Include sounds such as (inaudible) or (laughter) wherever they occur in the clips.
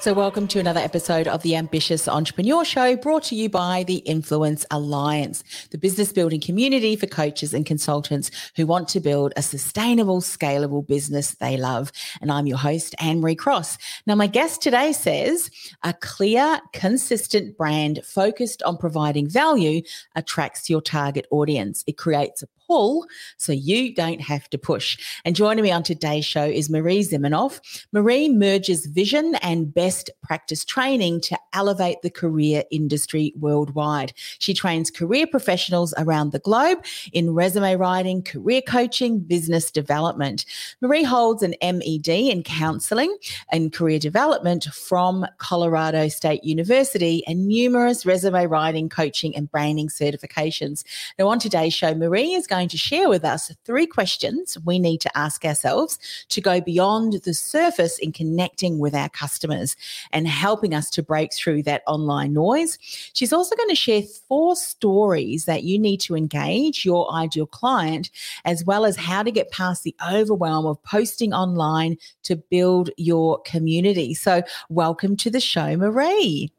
So, welcome to another episode of the Ambitious Entrepreneur Show brought to you by the Influence Alliance, the business building community for coaches and consultants who want to build a sustainable, scalable business they love. And I'm your host, Anne Marie Cross. Now, my guest today says a clear, consistent brand focused on providing value attracts your target audience. It creates a pull so you don't have to push. And joining me on today's show is Marie Zimenoff. Marie merges vision and best practice training to elevate the career industry worldwide. She trains career professionals around the globe in resume writing, career coaching, business development. Marie holds an MED in counseling and career development from Colorado State University and numerous resume writing, coaching, and branding certifications. Now, on today's show, Marie is going going to share with us three questions we need to ask ourselves to go beyond the surface in connecting with our customers and helping us to break through that online noise. She's also going to share four stories that you need to engage your ideal client, as well as how to get past the overwhelm of posting online to build your community. So, welcome to the show, Marie.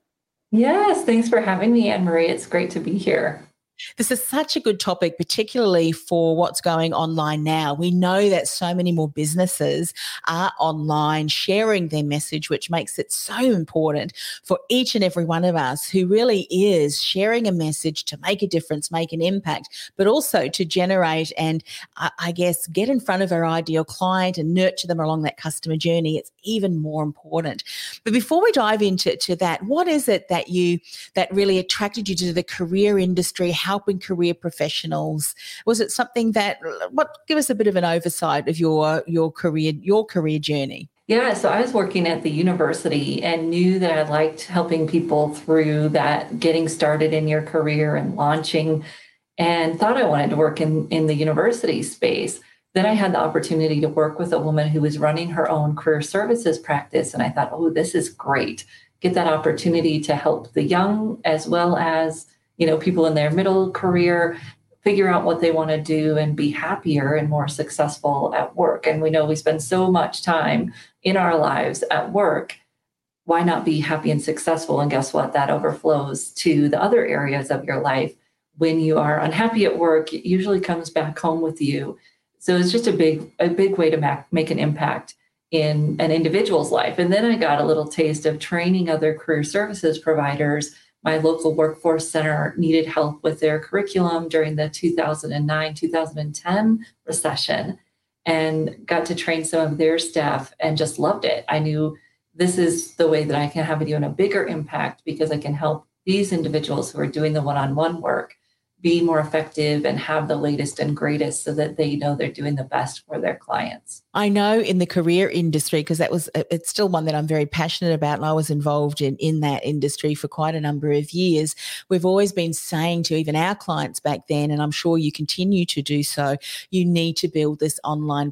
Yes, thanks for having me, Anne Marie. It's great to be here. This is such a good topic, particularly for what's going online now. We know that so many more businesses are online sharing their message, which makes it so important for each and every one of us who really is sharing a message to make a difference, make an impact, but also to generate and I guess get in front of our ideal client and nurture them along that customer journey. It's even more important. But before we dive into to that, what is it that you that really attracted you to the career industry? How helping career professionals? Was it something that what give us a bit of an oversight of your your career your career journey? Yeah, so I was working at the university and knew that I liked helping people through that getting started in your career and launching and thought I wanted to work in, in the university space. Then I had the opportunity to work with a woman who was running her own career services practice. And I thought, oh, this is great. Get that opportunity to help the young as well as you know people in their middle career figure out what they want to do and be happier and more successful at work. And we know we spend so much time in our lives at work. Why not be happy and successful? And guess what? That overflows to the other areas of your life. When you are unhappy at work it usually comes back home with you. So it's just a big a big way to make an impact in an individual's life. And then i got a little taste of training other career services providers my local workforce center needed help with their curriculum during the 2009 2010 recession and got to train some of their staff and just loved it. I knew this is the way that I can have it even a bigger impact because I can help these individuals who are doing the one on one work be more effective and have the latest and greatest so that they know they're doing the best for their clients. I know in the career industry because that was it's still one that I'm very passionate about and I was involved in in that industry for quite a number of years. We've always been saying to even our clients back then and I'm sure you continue to do so, you need to build this online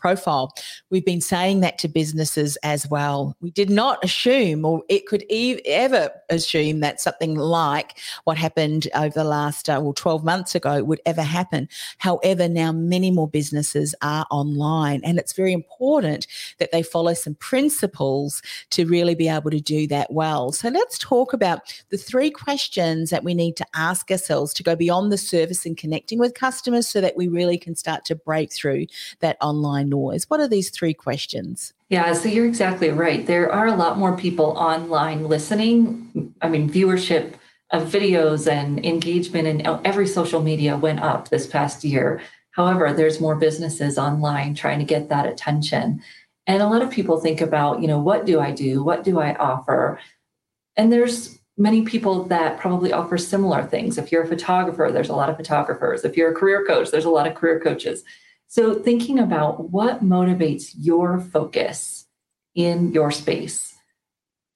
profile. We've been saying that to businesses as well. We did not assume, or it could e- ever assume, that something like what happened over the last, uh, well, 12 months ago would ever happen. However, now many more businesses are online, and it's very important that they follow some principles to really be able to do that well. So let's talk about the three questions that we need to ask ourselves to go beyond the service and connecting with customers so that we really can start to break through that online noise? What are these three questions? Yeah, so you're exactly right. There are a lot more people online listening. I mean, viewership of videos and engagement in every social media went up this past year. However, there's more businesses online trying to get that attention. And a lot of people think about, you know, what do I do? What do I offer? And there's many people that probably offer similar things. If you're a photographer, there's a lot of photographers. If you're a career coach, there's a lot of career coaches. So, thinking about what motivates your focus in your space.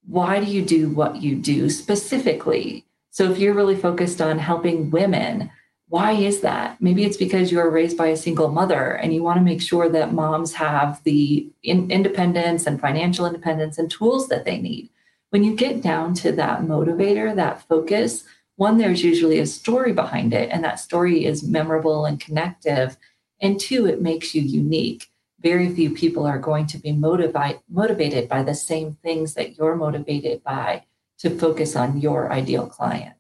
Why do you do what you do specifically? So, if you're really focused on helping women, Why is that? Maybe it's because you were raised by a single mother and you want to make sure that moms have the in- independence and financial independence and tools that they need. When you get down to that motivator, that focus, one, there's usually a story behind it, and that story is memorable and connective. And two, it makes you unique. Very few people are going to be motivi- motivated by the same things that you're motivated by to focus on your ideal client.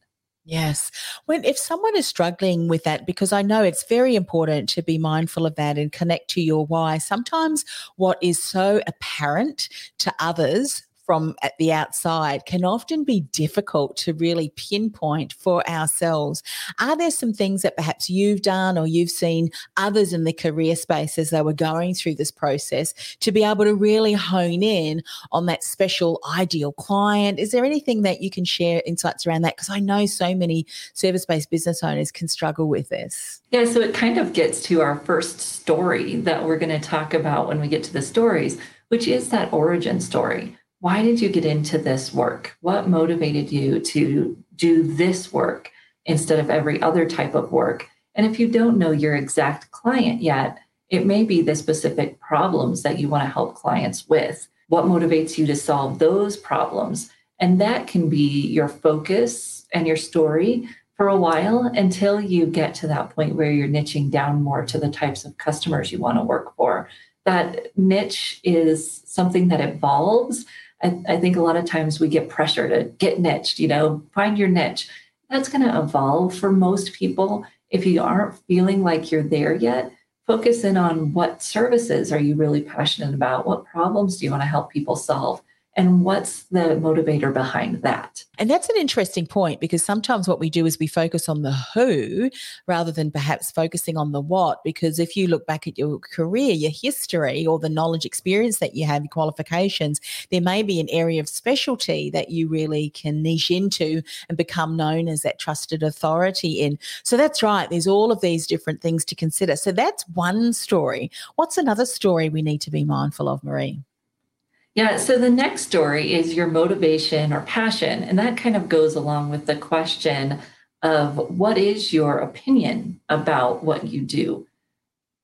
Yes. When if someone is struggling with that, because I know it's very important to be mindful of that and connect to your why. Sometimes what is so apparent to others from at the outside can often be difficult to really pinpoint for ourselves. Are there some things that perhaps you've done or you've seen others in the career space as they were going through this process to be able to really hone in on that special ideal client? Is there anything that you can share insights around that? Because I know so many service based business owners can struggle with this. Yeah, so it kind of gets to our first story that we're going to talk about when we get to the stories, which is that origin story why did you get into this work? What motivated you to do this work instead of every other type of work? And if you don't know your exact client yet, it may be the specific problems that you want to help clients with. What motivates you to solve those problems? And that can be your focus and your story for a while until you get to that point where you're niching down more to the types of customers you want to work for. That niche is something that evolves I, I think a lot of times we get pressure to get niched, you know, find your niche. That's going to evolve for most people. If you aren't feeling like you're there yet, focus in on what services are you really passionate about? What problems do you want to help people solve? And what's the motivator behind that? And that's an interesting point because sometimes what we do is we focus on the who rather than perhaps focusing on the what. Because if you look back at your career your history or the knowledge experience that you have your qualifications there may be an area of specialty that you really can niche into and become known as that trusted authority in. So that's right there's all of these different things to consider. So that's one story. What's another story we need to be mindful of marie yeah, so the next story is your motivation or passion. And that kind of goes along with the question of what is your opinion about what you do?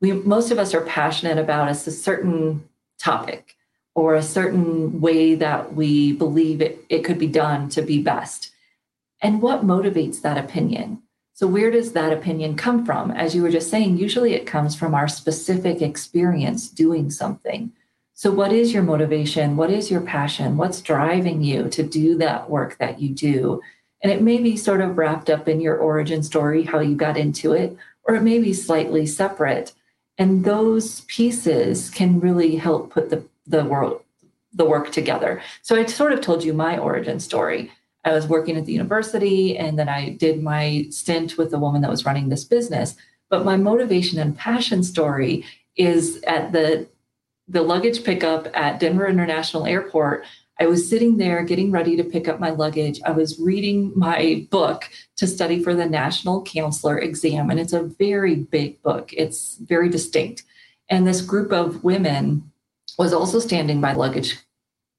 We most of us are passionate about a certain topic or a certain way that we believe it, it could be done to be best. And what motivates that opinion? So, where does that opinion come from? As you were just saying, usually it comes from our specific experience doing something. So, what is your motivation? What is your passion? What's driving you to do that work that you do? And it may be sort of wrapped up in your origin story, how you got into it, or it may be slightly separate. And those pieces can really help put the, the world the work together. So I sort of told you my origin story. I was working at the university and then I did my stint with the woman that was running this business. But my motivation and passion story is at the the luggage pickup at Denver International Airport. I was sitting there getting ready to pick up my luggage. I was reading my book to study for the National Counselor exam, and it's a very big book. It's very distinct. And this group of women was also standing by the luggage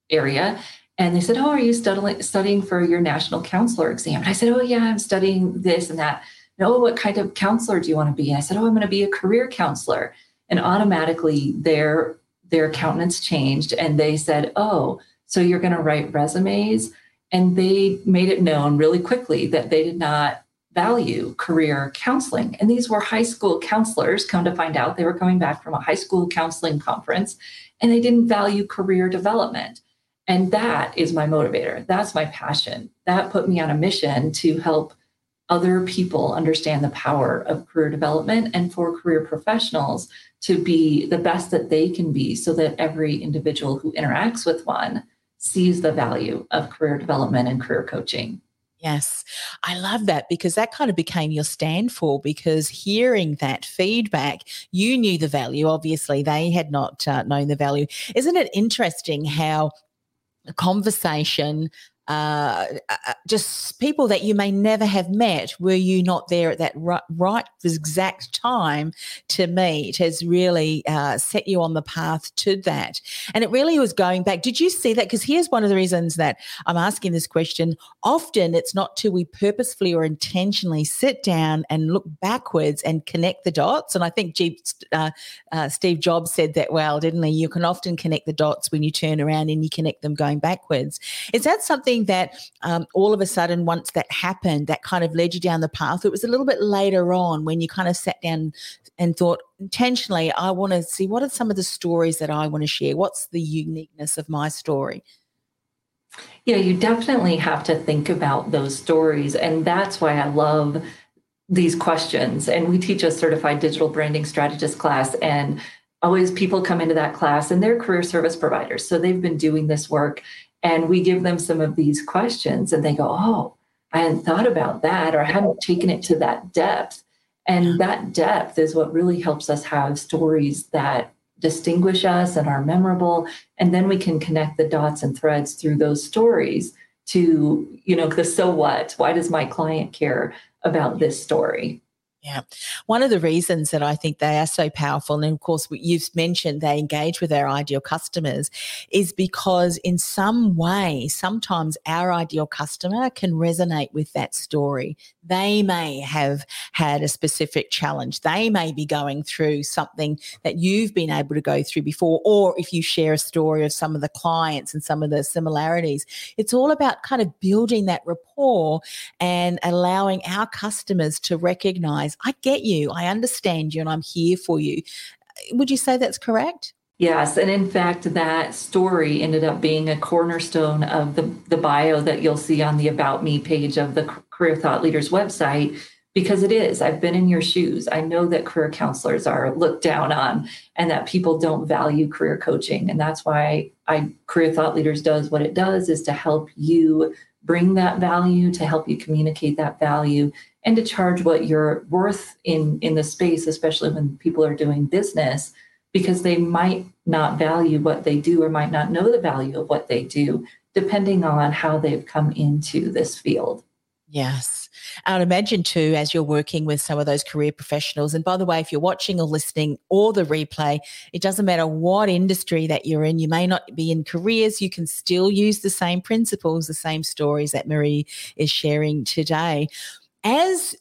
area. And they said, Oh, are you studying, studying for your national counselor exam? And I said, Oh, yeah, I'm studying this and that. And, oh, what kind of counselor do you want to be? And I said, Oh, I'm going to be a career counselor. And automatically, their their accountants changed and they said, oh, so you're going to write resumes. And they made it known really quickly that they did not value career counseling. And these were high school counselors, come to find out, they were coming back from a high school counseling conference and they didn't value career development. And that is my motivator. That's my passion. That put me on a mission to help other people understand the power of career development and for career professionals to be the best that they can be so that every individual who interacts with one sees the value of career development and career coaching. Yes, I love that because that kind of became your stand for. Because hearing that feedback, you knew the value. Obviously, they had not uh, known the value. Isn't it interesting how a conversation uh, uh, just people that you may never have met were you not there at that right, right exact time to meet has really uh, set you on the path to that. And it really was going back. Did you see that? Because here's one of the reasons that i'm asking this question. Often it's not till we purposefully or intentionally sit down and look backwards and connect the dots. And i think uh, uh, steve jobs said that well didn't he? You can often connect the dots when you turn around and you connect them going backwards. Is that something that um, all of a sudden, once that happened, that kind of led you down the path? It was a little bit later on when you kind of sat down and thought intentionally, I want to see what are some of the stories that I want to share? What's the uniqueness of my story? Yeah, you definitely have to think about those stories. And that's why I love these questions. And we teach a certified digital branding strategist class. And always people come into that class and they're career service providers. So they've been doing this work and we give them some of these questions and they go, Oh, I hadn't thought about that or I hadn't taken it to that depth. And that depth is what really helps us have stories that distinguish us and are memorable. And then we can connect the dots and threads through those stories to, you know, the so what? Why does my client care about this story? Yeah. One of the reasons that I think they are so powerful, and of course, you've mentioned they engage with our ideal customers, is because in some way, sometimes our ideal customer can resonate with that story. They may have had a specific challenge. They may be going through something that you've been able to go through before. Or if you share a story of some of the clients and some of the similarities, it's all about kind of building that rapport and allowing our customers to recognize I get you, I understand you, and I'm here for you. Would you say that's correct? Yes. And in fact, that story ended up being a cornerstone of the, the bio that you'll see on the About Me page of the Career Thought Leaders website, because it is. I've been in your shoes. I know that career counselors are looked down on and that people don't value career coaching. And that's why I Career Thought Leaders does what it does is to help you bring that value, to help you communicate that value, and to charge what you're worth in in the space especially when people are doing business because they might not value what they do or might not know the value of what they do depending on how they've come into this field yes i'd imagine too as you're working with some of those career professionals and by the way if you're watching or listening or the replay it doesn't matter what industry that you're in you may not be in careers you can still use the same principles the same stories that marie is sharing today as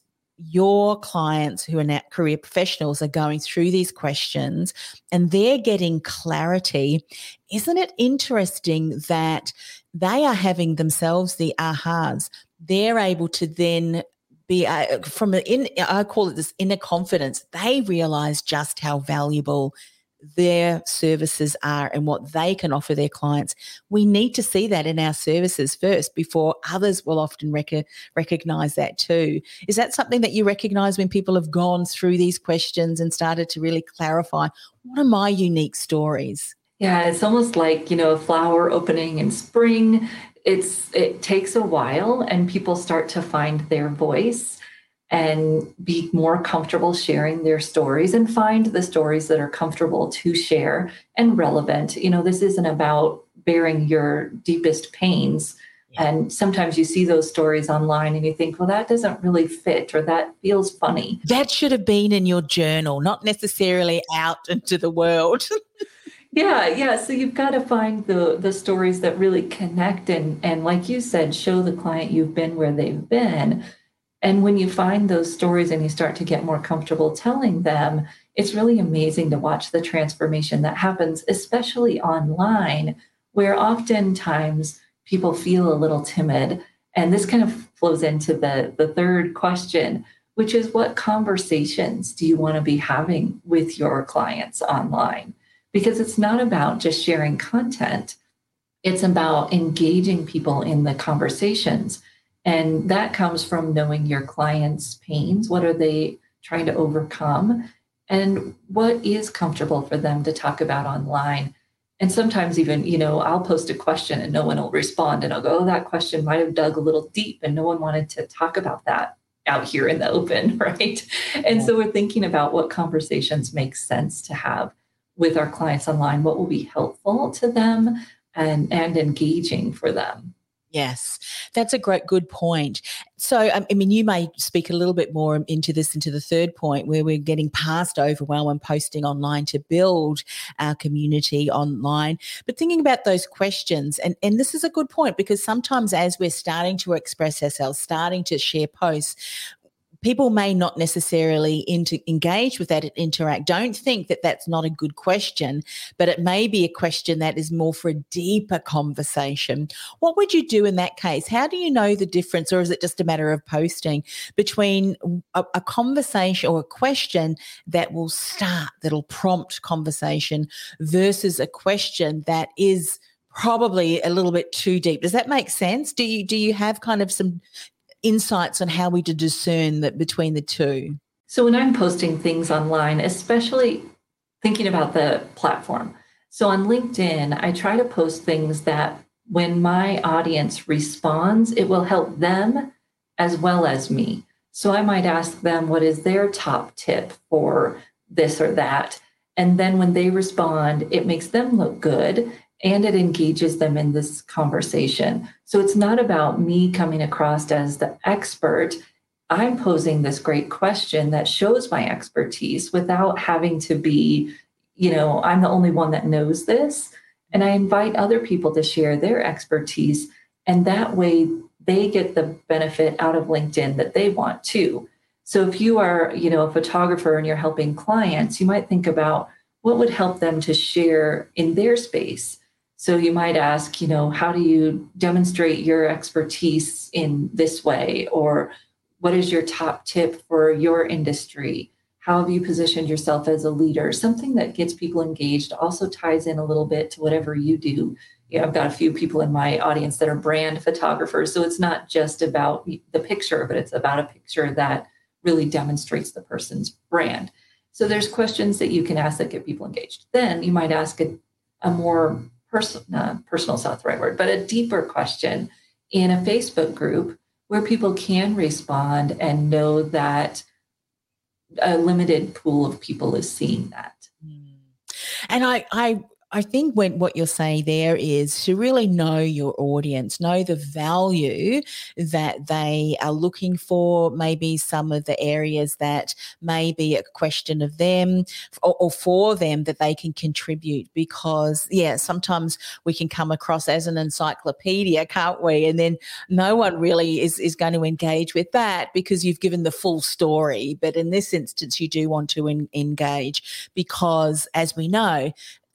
your clients who are now career professionals are going through these questions and they're getting clarity, isn't it interesting that they are having themselves the ahas? They're able to then be uh, from an in, I call it this inner confidence. They realize just how valuable their services are and what they can offer their clients. We need to see that in our services first before others will often rec- recognize that too. Is that something that you recognize when people have gone through these questions and started to really clarify what are my unique stories? Yeah, it's almost like, you know, a flower opening in spring. It's it takes a while and people start to find their voice and be more comfortable sharing their stories and find the stories that are comfortable to share and relevant. You know, this isn't about bearing your deepest pains. And sometimes you see those stories online and you think, well, that doesn't really fit or that feels funny. That should have been in your journal, not necessarily out (laughs) into the world. (laughs) yeah yeah so you've got to find the the stories that really connect and and like you said show the client you've been where they've been and when you find those stories and you start to get more comfortable telling them, it's really amazing to watch the transformation that happens, especially online, where oftentimes people feel a little timid. And this kind of flows into the, the third question, which is what conversations do you want to be having with your clients online? Because it's not about just sharing content, it's about engaging people in the conversations and that comes from knowing your client's pains. What are they trying to overcome? And what is comfortable for them to talk about online? And sometimes, even, you know, I'll post a question and no one will respond. And I'll go, oh, that question might have dug a little deep and no one wanted to talk about that out here in the open, (laughs) right? And so we're thinking about what conversations make sense to have with our clients online, what will be helpful to them and, and engaging for them. Yes, that's a great, good point. So, um, I mean, you may speak a little bit more into this, into the third point, where we're getting past overwhelm and posting online to build our community online. But thinking about those questions, and, and this is a good point because sometimes as we're starting to express ourselves, starting to share posts, people may not necessarily inter- engage with that and interact. Don't think that that's not a good question, but it may be a question that is more for a deeper conversation. What would you do in that case? How do you know the difference, or is it just a matter of posting between a, a conversation or a question that will start, that'll prompt conversation versus a question that is probably a little bit too deep. Does that make sense? Do you do you have kind of some insights on how we to discern that between the two? So when I'm posting things online, especially thinking about the platform. So on LinkedIn, I try to post things that when my audience responds, it will help them as well as me. So I might ask them what is their top tip for this or that. And then when they respond, it makes them look good and it engages them in this conversation. So it's not about me coming across as the expert. I'm posing this great question that shows my expertise without having to be, you know, I'm the only one that knows this. And I invite other people to share their expertise. And that way they get the benefit out of LinkedIn that they want too. So if you are, you know, a photographer and you're helping clients, you might think about what would help them to share in their space so you might ask, you know, how do you demonstrate your expertise in this way? Or what is your top tip for your industry? How have you positioned yourself as a leader? Something that gets people engaged also ties in a little bit to whatever you do. You know, I've got a few people in my audience that are brand photographers. So it's not just about the picture, but it's about a picture that really demonstrates the person's brand. So there's questions that you can ask that get people engaged. Then you might ask a, a more personal, not personal is not the right word, but a deeper question in a Facebook group where people can respond and know that a limited pool of people is seeing that. Hmm. And I, I I think when what you're saying there is to really know your audience, know the value that they are looking for, maybe some of the areas that may be a question of them or, or for them that they can contribute. Because, yeah, sometimes we can come across as an encyclopedia, can't we? And then no one really is, is going to engage with that because you've given the full story. But in this instance, you do want to engage because, as we know,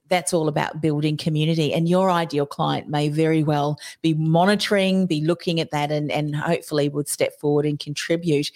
that's all about building community. And your ideal client may very well be monitoring, be looking at that, and, and hopefully would step forward and contribute.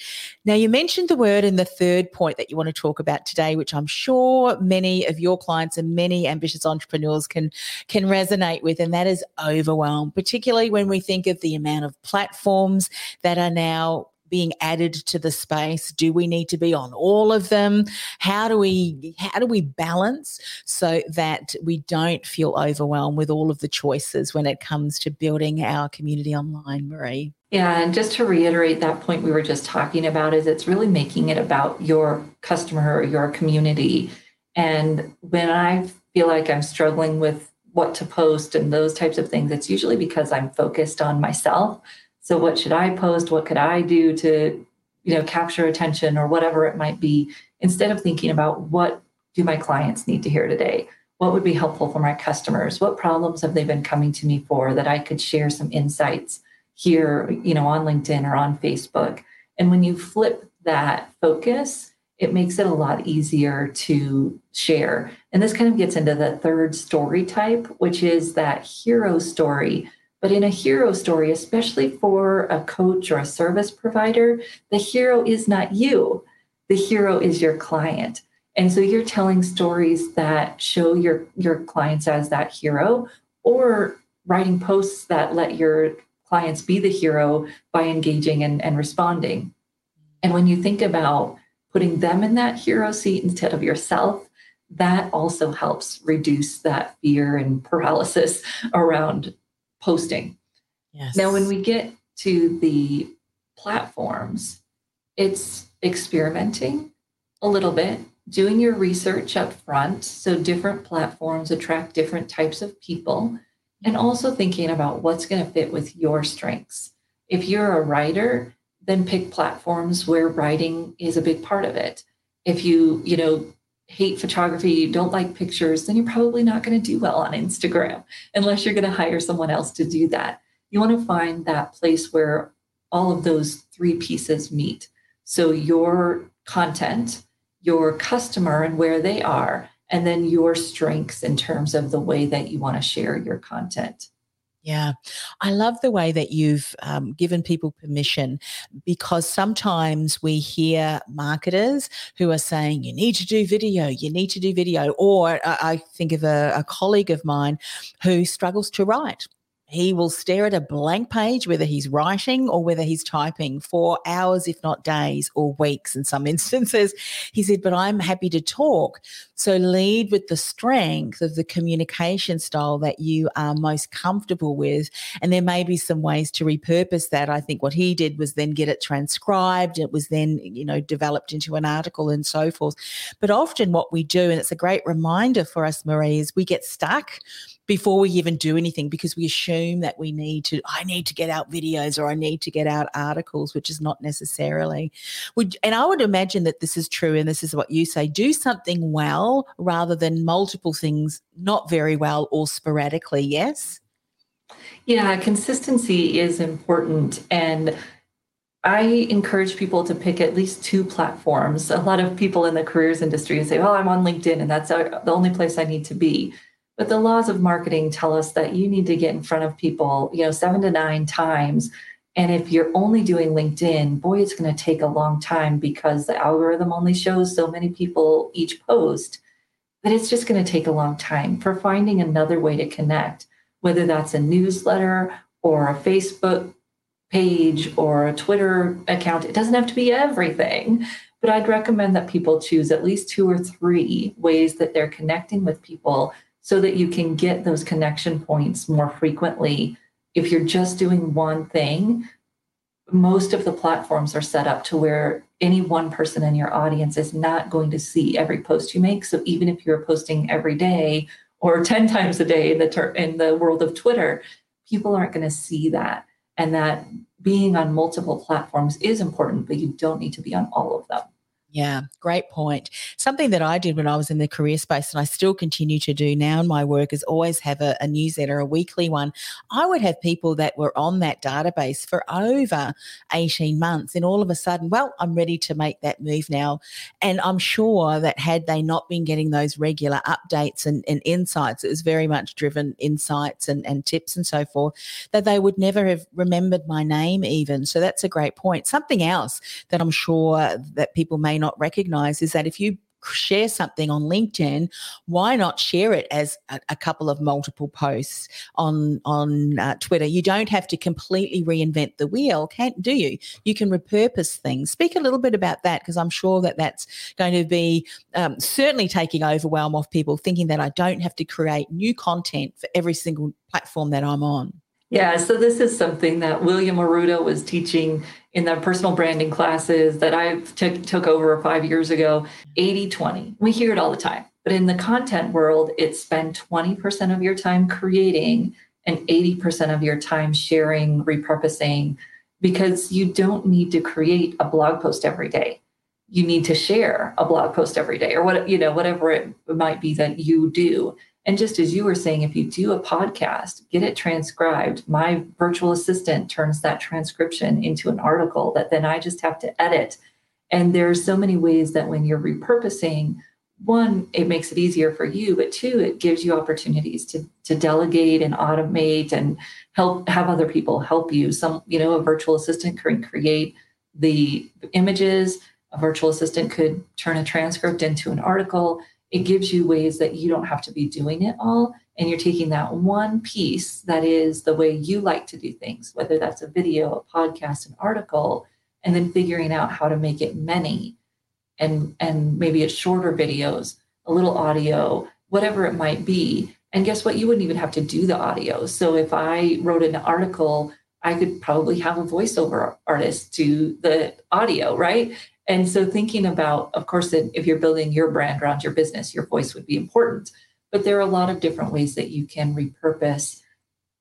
Now, you mentioned the word in the third point that you want to talk about today, which I'm sure many of your clients and many ambitious entrepreneurs can, can resonate with, and that is overwhelm, particularly when we think of the amount of platforms that are now being added to the space? Do we need to be on all of them? How do we how do we balance so that we don't feel overwhelmed with all of the choices when it comes to building our community online marie? Yeah and just to reiterate that point we were just talking about is it's really making it about your customer or your community. And when i feel like i'm struggling with what to post and those types of things it's usually because i'm focused on myself so what should I post? What could I do to, you know, capture attention or whatever it might be, instead of thinking about what do my clients need to hear today? What would be helpful for my customers? What problems have they been coming to me for that I could share some insights here, you know, on LinkedIn or on Facebook? And when you flip that focus, it makes it a lot easier to share. And this kind of gets into the third story type, which is that hero story but in a hero story, especially for a coach or a service provider, the hero is not you. The hero is your client. And so you're telling stories that show your, your clients as that hero or writing posts that let your clients be the hero by engaging and, and responding. And when you think about putting them in that hero seat instead of yourself, that also helps reduce that fear and paralysis (laughs) around posting. Yes. Now, when we get to the platforms, it's experimenting a little bit, doing your research up front. So, different platforms attract different types of people. and also thinking about what's going to fit with your strengths. If you're a writer, then pick platforms where writing is a big part of it. If you, you know, hate photography, you don't like pictures, then you're probably not going to do well on Instagram unless you're going to hire someone else to do that. You want to find that place where all of those three pieces meet. So your content, your customer and where they are, and then your strengths in terms of the way that you want to share your content. Yeah, I love the way that you've um, given people permission because sometimes we hear marketers who are saying, you need to do video, you need to do video. Or uh, I think of a, a colleague of mine who struggles to write he will stare at a blank page, whether he's writing or whether he's typing, for hours, if not days or weeks in some (laughs) instances. He said, But I'm happy to talk. So lead with the strength of the communication style that you are most comfortable with. And there may be some ways to repurpose that. I think what he did was then get it transcribed. It was then, you know, developed into an article and so forth. But often what we do, and it's a great reminder for us, Marie, is we get stuck before we even do anything because we assume that we need to i need to get out videos or i need to get out articles which is not necessarily would and i would imagine that this is true and this is what you say do something well rather than multiple things not very well or sporadically yes yeah consistency is important and I encourage people to pick at least two platforms. A lot of people in the careers industry say, "Oh, I'm on LinkedIn, and that's uh, the only place I need to be." But the laws of marketing tell us that you need to get in front of people, you know, seven to nine times. And if you're only doing LinkedIn, boy, it's going to take a long time because the algorithm only shows so many people each post that it's just going to take a long time for finding another way to connect, whether that's a newsletter or a Facebook page or a Twitter account. It doesn't have to be everything, but I'd recommend that people choose at least two or three ways that they're connecting with people so that you can get those connection points more frequently. If you're just doing one thing, most of the platforms are set up to where any one person in your audience is not going to see every post you make. So even if you're posting every day or (laughs) 10 times a day in the ter- in the world of Twitter, people aren't going to see that. And that being on multiple platforms is important, but you don't need to be on all of them. Yeah, great point. Something that I did when I was in the career space and I still continue to do now in my work is always have a, a, newsletter, a weekly one. I would have people that were on that database for over 18 months and all of a sudden, well, I'm ready to make that move now. And I'm sure that had they not been getting those regular updates and, and insights, it was very much driven insights and, and tips and so forth, that they would never have remembered my name even. So that's a great point. Something else that I'm sure that people may not recognize is that if you share something on LinkedIn, why not share it as a, a couple of multiple posts on on uh, Twitter? You don't have to completely reinvent the wheel, can't do you? You can repurpose things. Speak a little bit about that because I'm sure that that's going to be um, certainly taking overwhelm off people thinking that I don't have to create new content for every single platform that I'm on. Yeah, so this is something that William Arruda was teaching in the personal branding classes that I took, took over five years ago 80 20. We hear it all the time. But in the content world, it's spend 20% of your time creating and 80% of your time sharing, repurposing, because you don't need to create a blog post every day. You need to share a blog post every day or what, you know, whatever it might be that you do. And just as you were saying, if you do a podcast, get it transcribed. My virtual assistant turns that transcription into an article that then I just have to edit. And there's so many ways that when you're repurposing, one, it makes it easier for you, but two, it gives you opportunities to, to delegate and automate and help have other people help you. Some, you know, a virtual assistant can create the images, a virtual assistant could turn a transcript into an article it gives you ways that you don't have to be doing it all. And you're taking that one piece that is the way you like to do things, whether that's a video, a podcast, an article, and then figuring out how to make it many and and maybe it's shorter videos, a little audio, whatever it might be. And guess what? You wouldn't even have to do the audio. So if I wrote an article, I could probably have a voiceover artist do the audio, right? And so thinking about, of course, if you're building your brand around your business, your voice would be important. But there are a lot of different ways that you can repurpose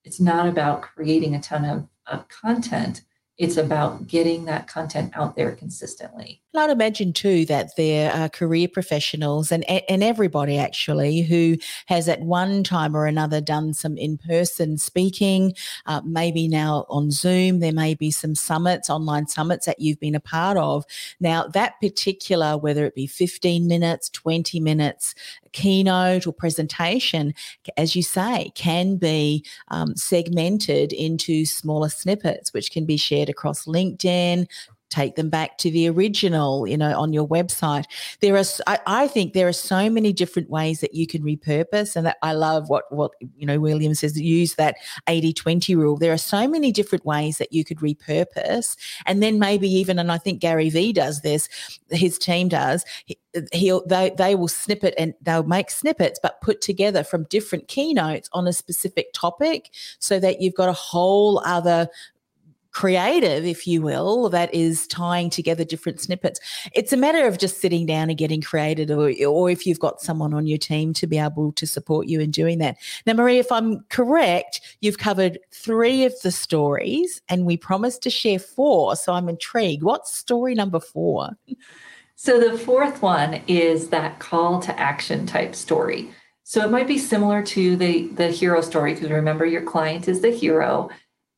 it's not about creating a ton of, of content it's about getting that content out there consistently. I'd imagine too that there are career professionals and, and everybody actually who has at one time or another done some in-person speaking, uh, maybe now on Zoom, there may be some summits, online summits that you've been a part of. Now that particular, whether it be 15 minutes, 20 minutes, keynote or presentation, as you say, can be um, segmented into smaller snippets, which can be shared across LinkedIn, take them back to the original, you know, on your website. There are, I, I, think there are so many different ways that you can repurpose. And that I love what, what, you know, William says, use that 80, 20 rule. There are so many different ways that you could repurpose. And then maybe even, and I think Gary Vee does this, his team does, he'll, they, they will snippet and they'll make snippets, but put together from different keynotes on a specific topic so that you've got a whole other creative, if you will, that is tying together different snippets. It's a matter of just sitting down and getting creative, or, or if you've got someone on your team to be able to support you in doing that. Now, Marie, if I'm correct, you've covered three of the stories and we promised to share four. So I'm intrigued. What's story number four? So the fourth one is that call to action type story. So it might be similar to the the hero story because remember your client is the hero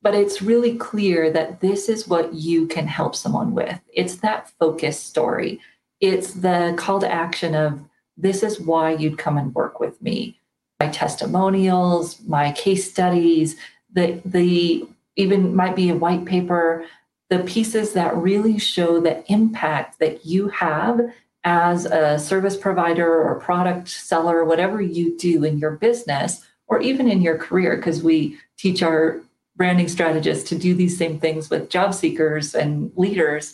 but it's really clear that this is what you can help someone with. It's that focus story. It's the call to action of this is why you'd come and work with me. My testimonials, my case studies, the the even might be a white paper, the pieces that really show the impact that you have as a service provider or product seller, whatever you do in your business or even in your career, because we teach our branding strategists to do these same things with job seekers and leaders,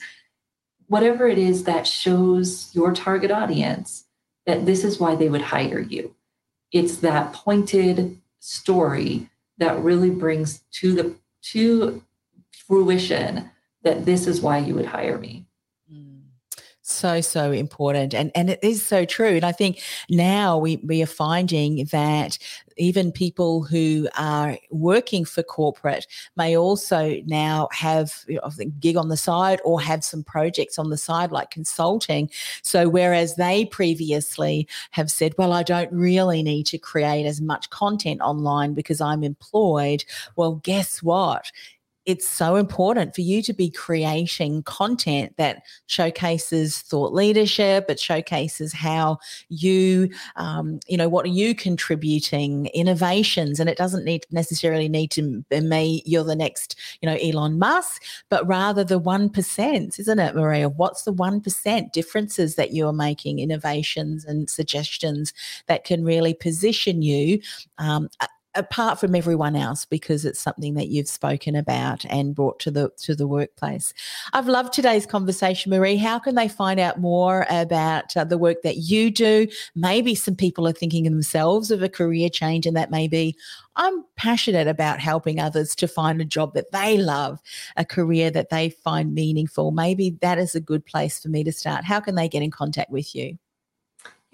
whatever it is that shows your target audience that this is why they would hire you. It's that pointed story that really brings to the to fruition that this is why you would hire me so so important and and it is so true and i think now we we are finding that even people who are working for corporate may also now have you know, gig on the side or have some projects on the side like consulting. So whereas they previously have said well i don't really need to create as much content online because i'm employed well guess what it's so important for you to be creating content that showcases thought leadership it showcases how you um, you know what are you contributing innovations and it doesn't need necessarily need to be you're the next you know elon musk but rather the 1% isn't it maria? What's the 1% differences that you're making innovations and suggestions that can really position you um, apart from everyone else because it's something that you've spoken about and brought to the to the workplace. I've loved today's conversation, Marie. How can they find out more about uh, the work that you do? Maybe some people are thinking themselves of a career change, and that may be I'm passionate about helping others to find a job that they love, a career that they find meaningful. Maybe that is a good place for me to start. How can they get in contact with you?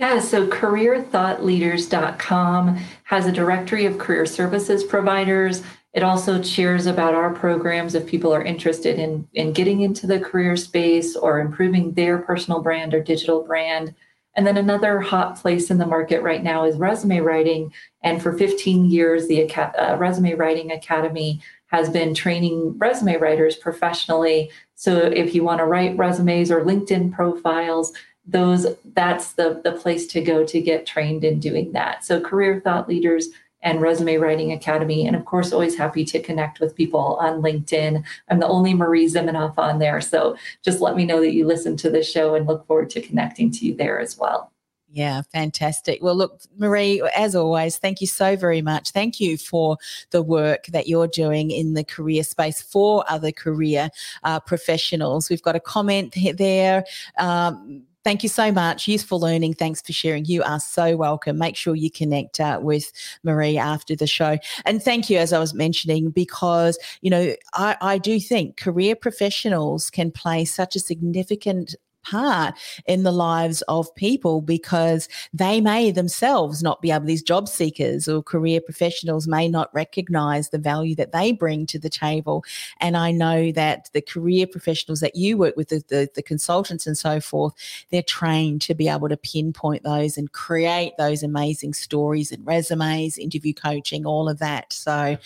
Yeah, so careerthoughtleaders.com has a directory of career services providers. It also shares about our programs if people are interested in, in getting into the career space or improving their personal brand or digital brand. And then another hot place in the market right now is resume writing. And for 15 years, the uh, Resume Writing Academy has been training resume writers professionally. So if you want to write resumes or LinkedIn profiles, those that's the the place to go to get trained in doing that so career thought leaders and resume writing academy and of course always happy to connect with people on linkedin i'm the only marie zimenoff on there so just let me know that you listen to the show and look forward to connecting to you there as well yeah, fantastic. Well, look, Marie, as always, thank you so very much. Thank you for the work that you're doing in the career space for other career uh, professionals. We've got a comment there. Um, Thank you so much. Useful learning. Thanks for sharing. You are so welcome. Make sure you connect uh, with Marie after the show. And thank you, as I was mentioning, because, you know, I, I do think career professionals can play such a significant part in the lives of people because they may themselves not be able, these job seekers or career professionals may not recognize the value that they bring to the table. And I know that the career professionals that you work with, the, the, the consultants and so forth, they're trained to be able to pinpoint those and create those amazing stories and resumes, interview coaching, all of that. So,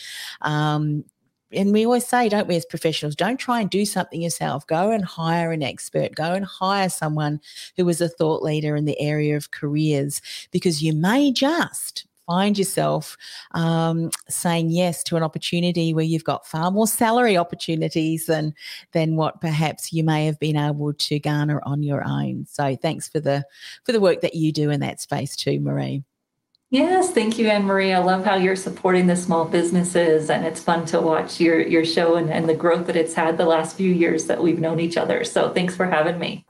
um, and we always say, don't we, as professionals, don't try and do something yourself. Go and hire an expert. Go and hire someone who is a thought leader in the area of careers because you may just find yourself um, saying yes to an opportunity where you've got far more salary opportunities than than what perhaps you may have been able to garner on your own. So thanks for the for the work that you do in that space too, Marie. Yes, thank you, Anne Marie. I love how you're supporting the small businesses, and it's fun to watch your your show and, and the growth that it's had the last few years that we've known each other. So thanks for having me.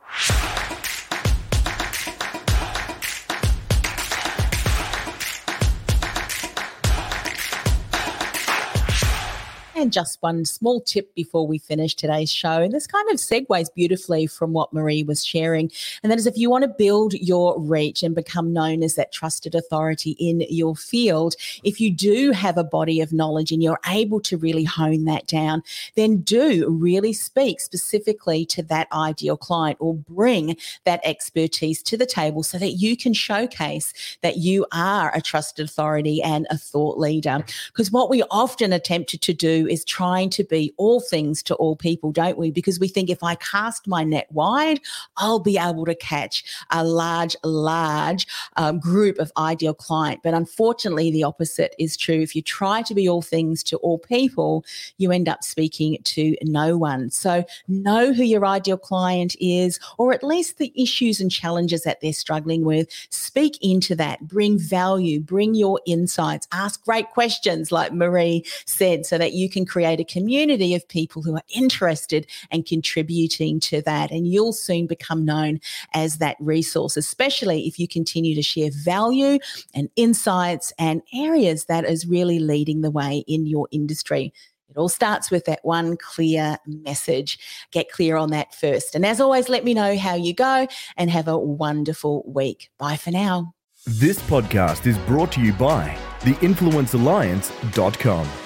Just one small tip before we finish today's show. And this kind of segues beautifully from what Marie was sharing. And that is if you want to build your reach and become known as that trusted authority in your field, if you do have a body of knowledge and you're able to really hone that down, then do really speak specifically to that ideal client or bring that expertise to the table so that you can showcase that you are a trusted authority and a thought leader. Because what we often attempted to do is trying to be all things to all people, don't we? Because we think if I cast my net wide, I'll be able to catch a large, large um, group of ideal client. But unfortunately, the opposite is true. If you try to be all things to all people, you end up speaking to no one. So know who your ideal client is, or at least the issues and challenges that they're struggling with. Speak into that, bring value, bring your insights, ask great questions, like Marie said, so that you can create a community of people who are interested and contributing to that. And you'll soon become known as that resource, especially if you continue to share value and insights and areas that is really leading the way in your industry. It all starts with that one clear message. Get clear on that first. And as always, let me know how you go and have a wonderful week. Bye for now. This podcast is brought to you by theinfluencealliance.com.